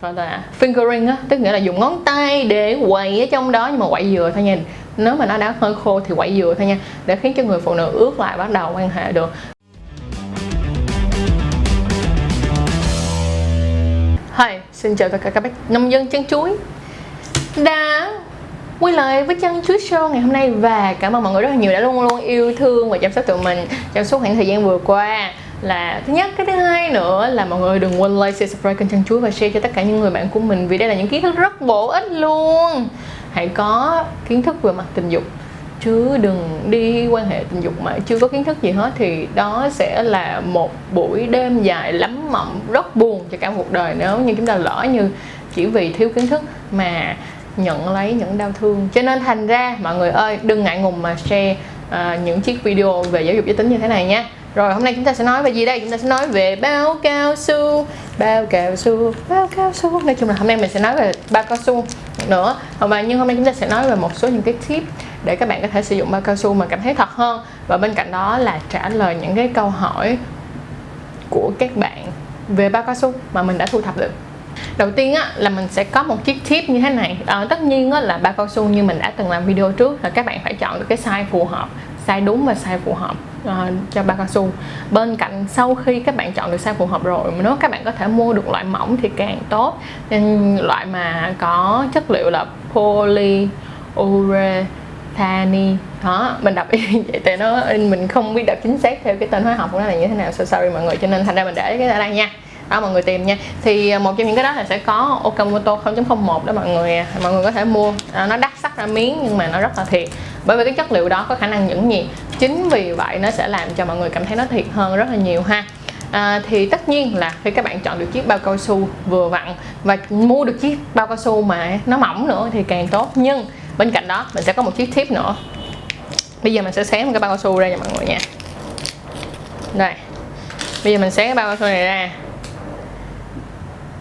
Vâng, vâng gọi là fingering á tức nghĩa là dùng ngón tay để quậy ở trong đó nhưng mà quậy vừa thôi nha. Nếu mà nó đã hơi khô thì quậy vừa thôi nha để khiến cho người phụ nữ ướt lại bắt đầu quan hệ được. Hi, xin chào tất cả các bác nông dân chân chuối. Đã quay lại với chân chuối show ngày hôm nay và cảm ơn mọi người rất là nhiều đã luôn luôn yêu thương và chăm sóc tụi mình trong suốt khoảng thời gian vừa qua là thứ nhất. Cái thứ hai nữa là mọi người đừng quên like share subscribe kênh chân chuối và share cho tất cả những người bạn của mình vì đây là những kiến thức rất bổ ích luôn. Hãy có kiến thức về mặt tình dục chứ đừng đi quan hệ tình dục mà chưa có kiến thức gì hết thì đó sẽ là một buổi đêm dài lắm mộng rất buồn cho cả cuộc đời. Nếu như chúng ta lỡ như chỉ vì thiếu kiến thức mà nhận lấy những đau thương. Cho nên thành ra mọi người ơi đừng ngại ngùng mà share uh, những chiếc video về giáo dục giới tính như thế này nha rồi hôm nay chúng ta sẽ nói về gì đây? Chúng ta sẽ nói về bao cao su. Bao cao su bao cao su. Nói chung là hôm nay mình sẽ nói về bao cao su nữa. Ờ, và nhưng hôm nay chúng ta sẽ nói về một số những cái tip để các bạn có thể sử dụng bao cao su mà cảm thấy thật hơn. Và bên cạnh đó là trả lời những cái câu hỏi của các bạn về bao cao su mà mình đã thu thập được. Đầu tiên á là mình sẽ có một chiếc tip như thế này. À, tất nhiên á là bao cao su như mình đã từng làm video trước là các bạn phải chọn được cái size phù hợp size đúng và size phù hợp uh, cho bao cao su. Bên cạnh sau khi các bạn chọn được size phù hợp rồi nếu các bạn có thể mua được loại mỏng thì càng tốt. Nên loại mà có chất liệu là polyurethane đó mình đọc vậy tại nó mình không biết đọc chính xác theo cái tên hóa học của nó là như thế nào. So sorry mọi người cho nên thành ra mình để cái ở đây nha. Đó mọi người tìm nha. Thì ờ, một trong những cái đó là sẽ có Okamoto 0.01 đó mọi người mọi người có thể mua. À, nó đắt sắc ra miếng nhưng mà nó rất là thiệt bởi vì cái chất liệu đó có khả năng nhẫn nhiệt chính vì vậy nó sẽ làm cho mọi người cảm thấy nó thiệt hơn rất là nhiều ha. À, thì tất nhiên là khi các bạn chọn được chiếc bao cao su vừa vặn và mua được chiếc bao cao su mà nó mỏng nữa thì càng tốt. Nhưng bên cạnh đó mình sẽ có một chiếc tip nữa. Bây giờ mình sẽ xé một cái bao cao su ra cho mọi người nha. Đây. Bây giờ mình xé cái bao cao su này ra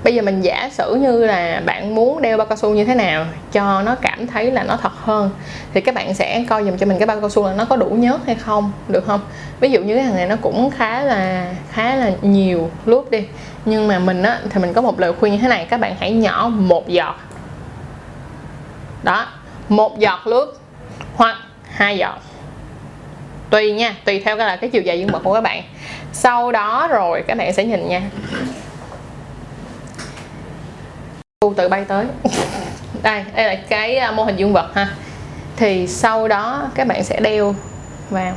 bây giờ mình giả sử như là bạn muốn đeo bao cao su như thế nào cho nó cảm thấy là nó thật hơn, thì các bạn sẽ coi dùm cho mình cái bao cao su là nó có đủ nhớt hay không, được không? Ví dụ như cái thằng này nó cũng khá là khá là nhiều lúp đi, nhưng mà mình á, thì mình có một lời khuyên như thế này, các bạn hãy nhỏ một giọt. Đó, một giọt lướt hoặc hai giọt. Tùy nha, tùy theo cái là cái chiều dài dương vật của các bạn. Sau đó rồi các bạn sẽ nhìn nha cu tự bay tới. Đây đây là cái à, mô hình dương vật ha. Thì sau đó các bạn sẽ đeo vào.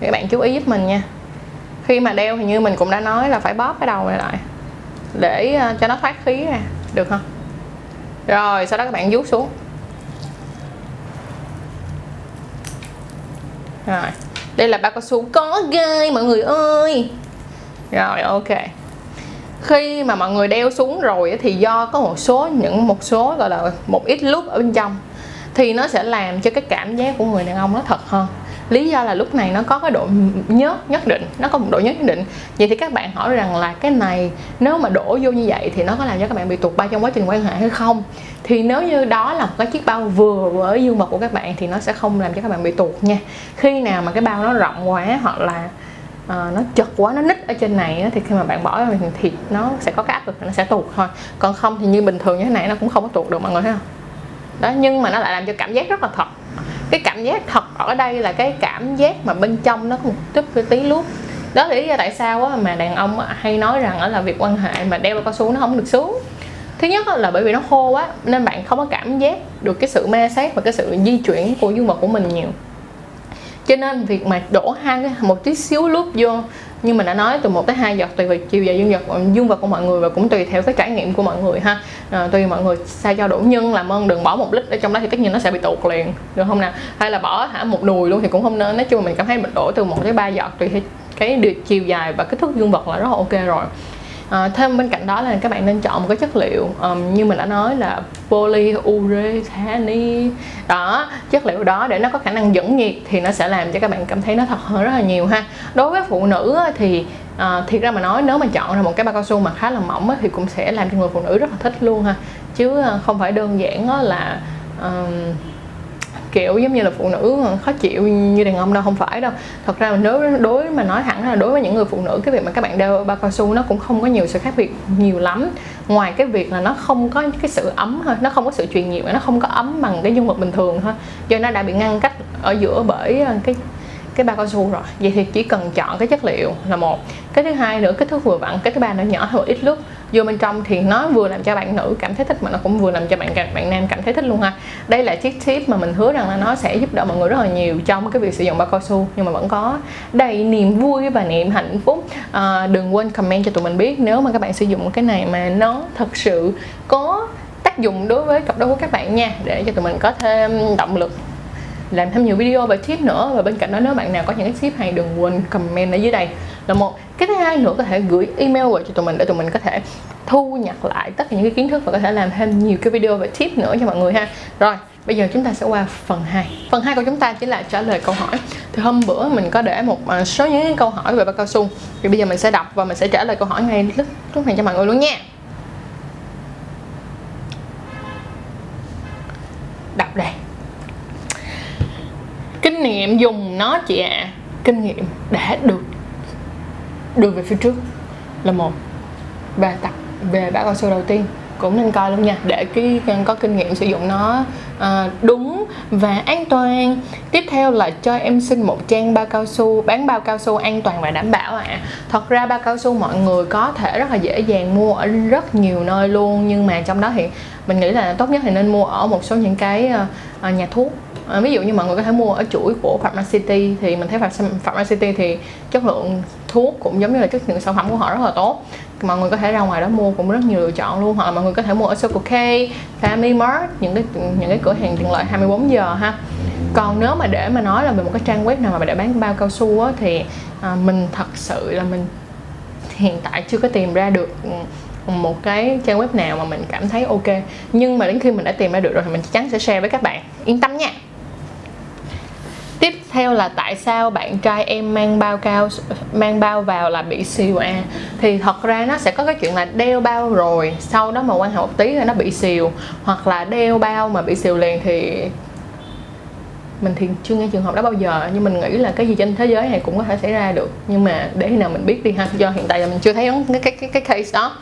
Các bạn chú ý giúp mình nha. Khi mà đeo thì như mình cũng đã nói là phải bóp cái đầu này lại. Để à, cho nó thoát khí ra. Được không? Rồi, sau đó các bạn vuốt xuống. Rồi, đây là bao cao su. Có gai mọi người ơi. Rồi, ok khi mà mọi người đeo xuống rồi thì do có một số, những một số, gọi là, một ít lúc ở bên trong, thì nó sẽ làm cho cái cảm giác của người đàn ông nó thật hơn. Lý do là lúc này nó có cái độ nhớt nhất định, nó có một độ nhớt nhất định. Vậy thì các bạn hỏi rằng là cái này, nếu mà đổ vô như vậy thì nó có làm cho các bạn bị tụt bao trong quá trình quan hệ hay không? Thì nếu như đó là một cái chiếc bao vừa với dương vật của các bạn thì nó sẽ không làm cho các bạn bị tụt nha. Khi nào mà cái bao nó rộng quá hoặc là uh, nó chật quá nó nít ở trên này á, thì khi mà bạn bỏ ra thì nó sẽ có cái áp lực nó sẽ tuột thôi. Còn không thì như bình thường như thế này nó cũng không có tuột được mọi người thấy không? Đó nhưng mà nó lại làm cho cảm giác rất là thật. Cái cảm giác thật ở đây là cái cảm giác mà bên trong nó có một chút cái tí lút đó là lý do tại sao á, mà đàn ông hay nói rằng là việc quan hệ mà đeo bao cao su nó không được xuống. Thứ nhất là bởi vì nó khô quá nên bạn không có cảm giác được cái sự ma sát và cái sự di chuyển của dương vật của mình nhiều cho nên việc mà đổ hai cái một tí xíu lúc vô như mình đã nói từ một tới hai giọt tùy vào chiều dài dương vật dương vật của mọi người và cũng tùy theo cái trải nghiệm của mọi người ha. À, tùy mọi người sao cho đủ nhân làm ơn đừng bỏ một lít ở trong đó thì tất nhiên nó sẽ bị tụt liền được không nào? Hay là bỏ hả một đùi luôn thì cũng không nên nói chung mình cảm thấy mình đổ từ một tới ba giọt tùy theo cái chiều dài và kích thước dương vật là rất là ok rồi à, thêm bên cạnh đó là các bạn nên chọn một cái chất liệu um, như mình đã nói là polyurethane. Đó chất liệu đó để nó có khả năng dẫn nhiệt thì nó sẽ làm cho các bạn cảm thấy nó thật hơn rất là nhiều ha. Đối với phụ nữ thì à, thiệt ra mà nói nếu mà chọn ra một cái bao cao su mà khá là mỏng thì cũng sẽ làm cho người phụ nữ rất là thích luôn ha. Chứ ờ, không phải đơn giản là um, kiểu giống như là phụ nữ khó chịu như đàn ông đâu, không phải đâu. Thật ra nếu đối mà nói thẳng là đối với những người phụ nữ, cái việc mà các bạn đeo bao cao su nó cũng không có nhiều sự khác biệt nhiều lắm. Ngoài cái việc là nó không có cái sự ấm thôi, nó không có sự truyền nhiệt nó không có ấm bằng cái dung vật bình thường thôi. Do nó đã bị ngăn cách ở giữa bởi ờ, cái cái bao cao su rồi. Vậy thì chỉ cần chọn cái chất liệu là một. Cái thứ hai nữa kích thước vừa vặn, cái thứ ba nó nhỏ hơn ít lúc vô bên trong thì nó vừa làm cho bạn nữ cảm thấy thích mà nó cũng vừa làm cho bạn bạn nam cảm thấy thích luôn ha. Đây là chiếc tip mà mình hứa rằng là nó sẽ giúp đỡ mọi người rất là nhiều trong cái việc sử dụng bao cao su nhưng mà vẫn có đầy niềm vui và niềm hạnh phúc. À, đừng quên comment cho tụi mình biết nếu mà các bạn sử dụng cái này mà nó thật sự có tác dụng đối với cặp đôi của các bạn nha để cho tụi mình có thêm động lực làm thêm nhiều video về tip nữa. Và bên cạnh đó, nếu bạn nào có những cái tip hay đừng quên comment ở dưới đây. Là một. Cái thứ hai nữa, có thể gửi email về cho tụi mình để tụi mình có thể thu nhặt lại tất cả những cái kiến thức và có thể làm thêm nhiều cái video về tip nữa cho mọi người ha. Rồi, bây giờ chúng ta sẽ qua phần 2 phần 2 của chúng ta chính là trả lời câu hỏi. Thì hôm bữa mình có để một à, số những câu hỏi về bao cao su. Thì bây giờ mình sẽ đọc và mình sẽ trả lời câu hỏi ngay lúc lúc này cho mọi người luôn nha. Đọc đây kinh nghiệm dùng nó chị ạ à. kinh nghiệm đã được đưa về phía trước là một và tập về bã con su đầu tiên cũng nên coi luôn nha để cái có kinh nghiệm sử dụng nó à, đúng và an toàn. Tiếp theo là cho em xin một trang bao cao su bán bao cao su an toàn và đảm bảo ạ. À. thật ra bao cao su mọi người có thể rất là dễ dàng mua ở rất nhiều nơi luôn nhưng mà trong đó thì mình nghĩ là tốt nhất thì nên mua ở một số những cái à, nhà thuốc. À, ví dụ như mọi người có thể mua ở chuỗi của Pharmacity thì mình thấy Pharmacity thì chất lượng thuốc cũng giống như là chất lượng sản phẩm của họ rất là tốt mọi người có thể ra ngoài đó mua cũng rất nhiều lựa chọn luôn. Hoặc là mọi người có thể mua ở Circle K, Family Mart những cái những cái cửa hàng tiện lợi 24 giờ ha. Còn nếu mà để mà nói là về một cái trang web nào mà để bán bao cao su á, thì à, mình thật sự là mình hiện tại chưa có tìm ra được một cái trang web nào mà mình cảm thấy ok. Nhưng mà đến khi mình đã tìm ra được rồi thì mình chắc chắn sẽ share với các bạn. Yên tâm nha! Tiếp theo là tại sao bạn trai em mang bao cao mang bao vào là bị xìu à? thì thật ra nó sẽ có cái chuyện là đeo bao rồi sau đó mà quan hệ một tí là nó bị xìu. Hoặc là đeo bao mà bị xìu liền thì mình thì chưa nghe trường hợp đó bao giờ. Nhưng mình nghĩ là cái gì trên thế giới này cũng có thể xảy ra được. Nhưng mà để khi nào mình biết đi ha. Do hiện tại là mình chưa thấy cái cái cái, cái case đó.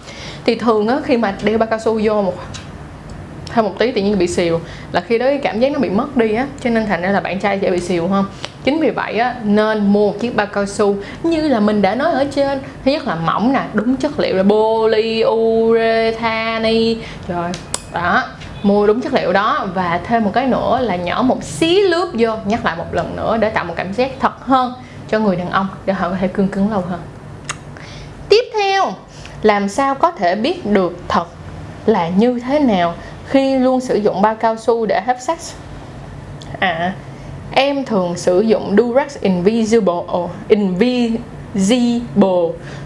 Thì thường á khi mà đeo bao cao su vô một thêm một tí tự nhiên bị xìu. Là khi đó cái cảm giác nó bị mất đi á, cho nên thành ra là bạn trai dễ bị xìu không? Chính vì vậy á, nên mua một chiếc bao cao su. Như là mình đã nói ở trên, thứ nhất là mỏng nè, đúng chất liệu là polyurethane rồi, đó, mua đúng chất liệu đó. Và thêm một cái nữa là nhỏ một xí lớp vô, nhắc lại một lần nữa để tạo một cảm giác thật hơn cho người đàn ông, để họ có thể cương cứng lâu hơn. Tiếp theo, làm sao có thể biết được thật là như thế nào? Khi luôn sử dụng bao cao su để hấp sex? À em thường sử dụng Durex Invisible oh, Invisible.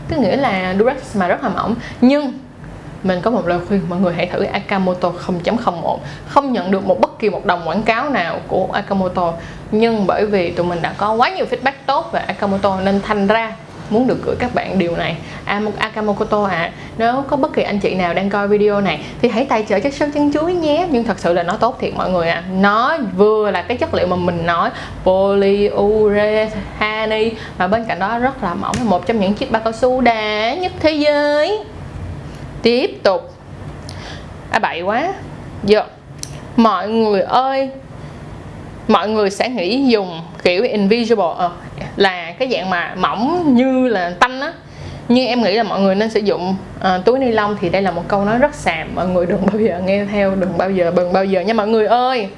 Tức nghĩa là Durex mà rất là mỏng. Nhưng mình có một lời khuyên mọi người hãy thử Akamoto 0.01 không nhận được một bất kỳ một đồng quảng cáo nào của Akamoto. Nhưng bởi vì tụi mình đã có quá nhiều feedback tốt về Akamoto nên thành ra muốn được gửi các bạn điều này. Akamokoto ạ à, nếu có bất kỳ anh chị nào đang coi video này thì hãy tài trợ chất sơ chân chuối nhé. Nhưng thật sự là nó tốt thiệt mọi người ạ. À. nó vừa là cái chất liệu mà mình nói polyurethane và bên cạnh đó rất là mỏng một trong những chiếc bao cao su đá nhất thế giới. Tiếp tục. À bậy quá. Giờ mọi người ơi mọi người sẽ nghĩ dùng kiểu invisible uh, là cái dạng mà mỏng như là tanh á. Nhưng em nghĩ là mọi người nên sử dụng uh, túi ni lông thì đây là một câu nói rất xàm mọi người đừng bao giờ nghe theo đừng bao giờ đừng bao giờ nha mọi người ơi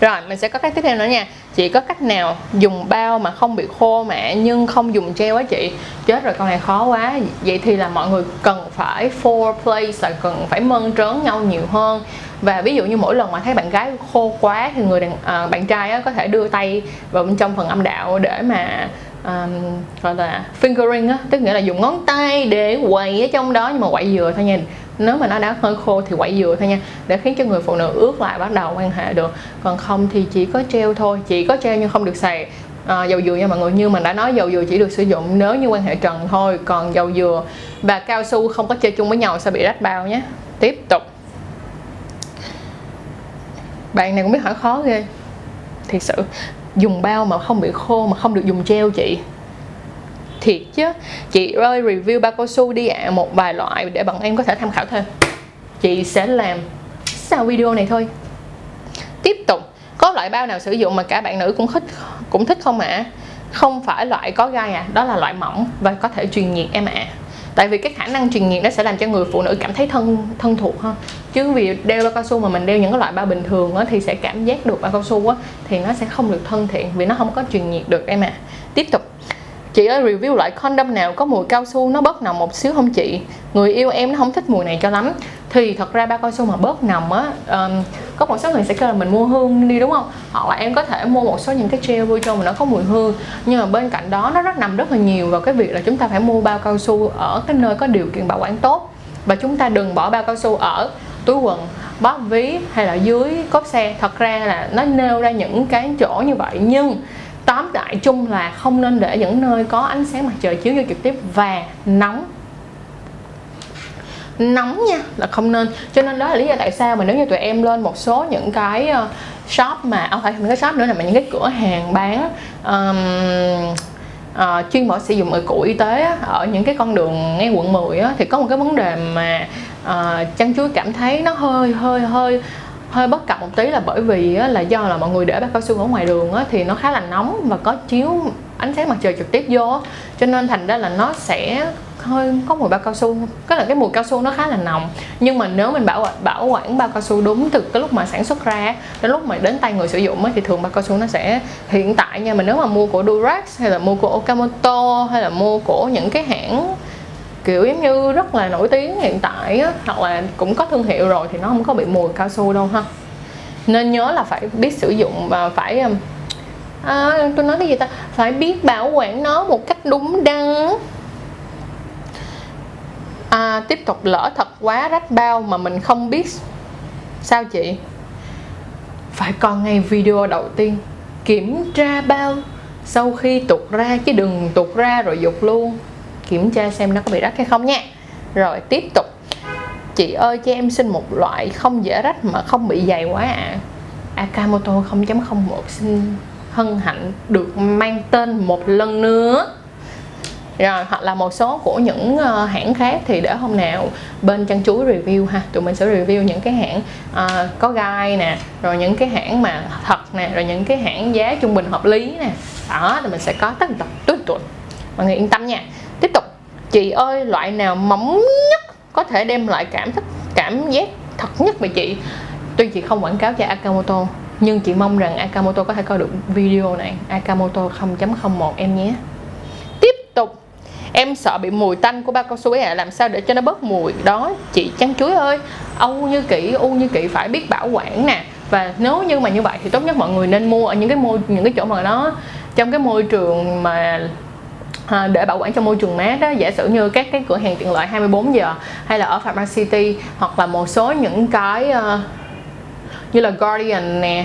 rồi mình sẽ có cách tiếp theo nữa nha. Chị có cách nào dùng bao mà không bị khô mạ nhưng không dùng treo á chị? Chết rồi câu này khó quá. Vậy thì là mọi người cần phải four place là cần phải mơn trớn nhau nhiều hơn. Và ví dụ như mỗi lần mà thấy bạn gái khô quá thì người đàn à, bạn trai á, có thể đưa tay vào bên trong phần âm đạo để mà um, gọi là fingering á tức nghĩa là dùng ngón tay để quậy ở trong đó nhưng mà quậy vừa thôi nha nếu mà nó đã hơi khô thì quậy dừa thôi nha để khiến cho người phụ nữ ướt lại bắt đầu quan hệ được. Còn không thì chỉ có treo thôi chỉ có treo nhưng không được xài. À, dầu dừa nha mọi người như mình đã nói dầu dừa chỉ được sử dụng nếu như quan hệ trần thôi. Còn dầu dừa và cao su không có chơi chung với nhau sẽ bị rách bao nhé. Tiếp tục. Bạn này cũng biết hỏi khó ghê. Thiệt sự dùng bao mà không bị khô mà không được dùng treo chị thiệt chứ chị ơi review bao cao su đi ạ à, một vài loại để bọn em có thể tham khảo thêm chị sẽ làm sau video này thôi tiếp tục có loại bao nào sử dụng mà cả bạn nữ cũng thích cũng thích không ạ à? không phải loại có gai à đó là loại mỏng và có thể truyền nhiệt em ạ à. tại vì cái khả năng truyền nhiệt nó sẽ làm cho người phụ nữ cảm thấy thân thân thuộc hơn chứ vì đeo bao cao su mà mình đeo những cái loại bao bình thường á, thì sẽ cảm giác được bao cao su á, thì nó sẽ không được thân thiện vì nó không có truyền nhiệt được em ạ à. tiếp tục chị ơi review loại condom nào có mùi cao su nó bớt nồng một xíu không chị? Người yêu em nó không thích mùi này cho lắm. Thì thật ra bao cao su mà bớt nồng á um, có một số người sẽ kêu là mình mua hương đi đúng không? Hoặc là em có thể mua một số những cái gel vui cho mà nó có mùi hương. Nhưng mà bên cạnh đó nó rất nằm rất là nhiều vào cái việc là chúng ta phải mua bao cao su ở cái nơi có điều kiện bảo quản tốt. Và chúng ta đừng bỏ bao cao su ở túi quần bóp ví hay là dưới cốp xe. Thật ra là nó nêu ra những cái chỗ như vậy. Nhưng tóm lại chung là không nên để những nơi có ánh sáng mặt trời chiếu vô trực tiếp và nóng. Nóng nha là không nên. Cho nên đó là lý do tại sao mà nếu như tụi em lên một số những cái ờ, shop mà à, không phải những cái shop nữa là mà những cái cửa hàng bán um, uh, chuyên mở sử dụng ở cụ y tế á, ở những cái con đường ngay quận 10 á, thì có một cái vấn đề mà uh, chăn chuối cảm thấy nó hơi hơi hơi hơi bất cập một tí là bởi vì á, là do là mọi người để bao cao su ở ngoài đường á, thì nó khá là nóng và có chiếu ánh sáng mặt trời trực tiếp vô cho nên thành ra là nó sẽ hơi có mùi bao cao su cái là cái mùi cao su nó khá là nồng. Nhưng mà nếu mình bảo bảo quản bao cao su đúng từ cái lúc mà sản xuất ra đến lúc mà đến tay người sử dụng thì thường bao cao su nó sẽ hiện tại nha. Mà nếu mà mua của Durex hay là mua của Okamoto hay là mua của những cái hãng kiểu giống như rất là nổi tiếng hiện tại á, hoặc là cũng có thương hiệu rồi thì nó không có bị mùi cao su đâu ha. Nên nhớ là phải biết sử dụng và phải um, à, tôi nói cái gì ta? Phải biết bảo quản nó một cách đúng đắn. À, tiếp tục lỡ thật quá rách bao mà mình không biết sao chị? Phải coi ngay video đầu tiên kiểm tra bao sau khi tụt ra chứ đừng tụt ra rồi dục luôn kiểm tra xem nó có bị rách hay không nha rồi tiếp tục. Chị ơi cho em xin một loại không dễ rách mà không bị dày quá ạ. À. Akamoto 0.01 xin hân hạnh được mang tên một lần nữa. Rồi hoặc là một số của những uh, hãng khác thì để hôm nào bên chân chuối review ha. Tụi mình sẽ review những cái hãng uh, có gai nè rồi những cái hãng mà thật nè rồi những cái hãng giá trung bình hợp lý nè. Đó thì mình sẽ có tất tập tuần tuần. Mọi người yên tâm nha tiếp tục. Chị ơi, loại nào mỏng nhất có thể đem lại cảm thức, cảm giác thật nhất về chị? Tuy chị không quảng cáo cho Akamoto, nhưng chị mong rằng Akamoto có thể coi được video này. Akamoto 0.01 em nhé. Tiếp tục. Em sợ bị mùi tanh của bao cao su ấy à làm sao để cho nó bớt mùi? Đó, chị chăn chuối ơi. Âu như kỹ u như kỹ phải biết bảo quản nè. Và nếu như mà như vậy thì tốt nhất mọi người nên mua ở những cái môi, những cái chỗ mà nó, trong cái môi trường mà À, để bảo quản trong môi trường mát đó giả sử như các cái cửa hàng tiện lợi 24 giờ hay là ở Pharmacity hoặc là một số những cái uh, như là Guardian nè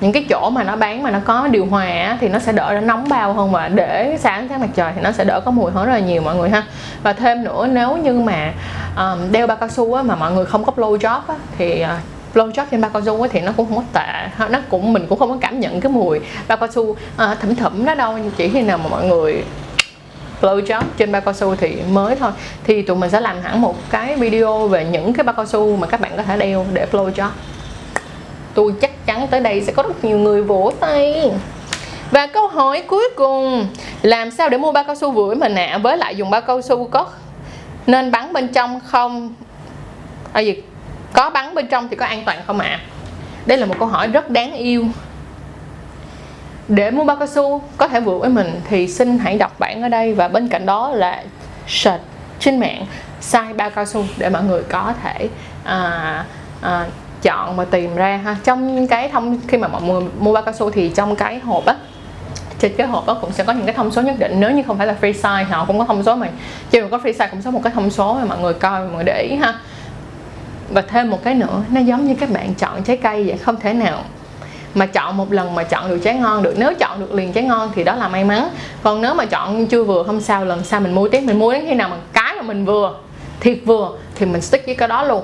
những cái chỗ mà nó bán mà nó có điều hòa thì nó sẽ đỡ nó nóng bao hơn và để sáng tháng mặt trời thì nó sẽ đỡ có mùi hơn rất là nhiều mọi người ha. Và thêm nữa nếu như mà um, đeo bao cao su á, mà mọi người không có blow job á, thì uh, blow job trên bao cao su thì nó cũng không có tệ nó cũng mình cũng không có cảm nhận cái mùi bao cao su uh, thẩm thẩm đó đâu chỉ khi nào mà mọi người blow job trên bao cao su thì mới thôi thì tụi mình sẽ làm hẳn một cái video về những cái bao cao su mà các bạn có thể đeo để blow job tôi chắc chắn tới đây sẽ có rất nhiều người vỗ tay và câu hỏi cuối cùng, làm sao để mua bao cao su vừa với mình ạ à? với lại dùng bao cao su có nên bắn bên trong không à gì, có bắn bên trong thì có an toàn không ạ à? đây là một câu hỏi rất đáng yêu để mua bao cao su có thể vừa với mình thì xin hãy đọc bản ở đây và bên cạnh đó là search trên mạng size bao cao su để mọi người có thể à, à, chọn và tìm ra ha. Trong cái thông khi mà mọi người mua bao cao su thì trong cái hộp á trên cái hộp đó cũng sẽ có những cái thông số nhất định. Nếu như không phải là free size họ cũng có thông số mà. Chỉ có free size cũng có một cái thông số mà mọi người coi mọi người để ý ha. Và thêm một cái nữa nó giống như các bạn chọn trái cây vậy không thể nào mà chọn một lần mà chọn được trái ngon được nếu chọn được liền trái ngon thì đó là may mắn. Còn nếu mà chọn chưa vừa không sao lần sau mình mua tiếp. Mình mua đến khi nào mà cái mà mình vừa thiệt vừa thì mình stick với cái đó luôn.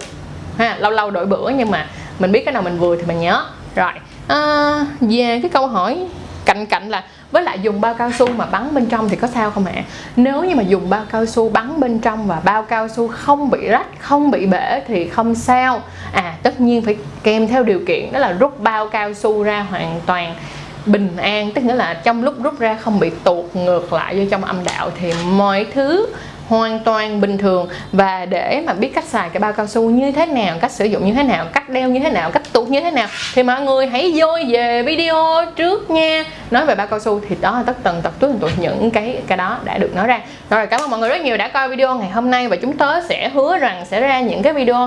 Ha lâu lâu đổi bữa nhưng mà mình biết cái nào mình vừa thì mình nhớ. Rồi à, về cái câu hỏi cạnh cạnh là với lại dùng bao cao su mà bắn bên trong thì có sao không ạ? Nếu như mà dùng bao cao su bắn bên trong và bao cao su không bị rách, không bị bể thì không sao. À tất nhiên phải kèm theo điều kiện đó là rút bao cao su ra hoàn toàn bình an, tức nghĩa là trong lúc rút ra không bị tuột ngược lại vô trong âm đạo thì mọi thứ hoàn toàn bình thường. Và để mà biết cách xài cái bao cao su như thế nào cách sử dụng như thế nào cách đeo như thế nào cách tuột như thế nào thì mọi người hãy vô về video trước nha. Nói về bao cao su thì đó là tất tần tật tuốt tuột những cái cái đó đã được nói ra. Rồi cảm ơn mọi người rất nhiều đã coi video ngày hôm nay và chúng tớ sẽ hứa rằng sẽ ra những cái video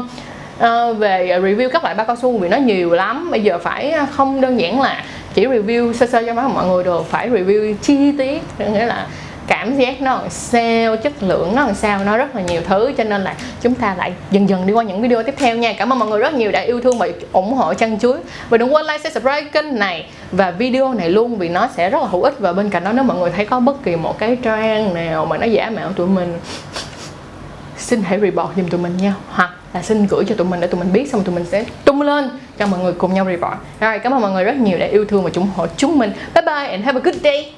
uh, về review các loại bao cao su vì nó nhiều lắm. Bây giờ phải ờ, không đơn giản là chỉ review sơ sơ cho mọi người được phải review chi tiết nghĩa là cảm giác nó làm sao, chất lượng nó làm sao, nó rất là nhiều thứ, cho nên là chúng ta lại dần dần đi qua những video tiếp theo nha. Cảm ơn mọi người rất nhiều đã yêu thương và ủng hộ chăn chuối. Và đừng quên like, share, subscribe kênh này. Và video này luôn vì nó sẽ rất là hữu ích và bên cạnh đó nếu mọi người thấy có bất kỳ một cái trang nào mà nó giả mạo tụi mình, xin hãy report giùm tụi mình nha. Hoặc là xin gửi cho tụi mình để tụi mình biết xong tụi mình sẽ tung lên cho mọi người cùng nhau report. Rồi, cảm ơn mọi người rất nhiều đã yêu thương và ủng hộ chúng mình. Bye bye and have a good day.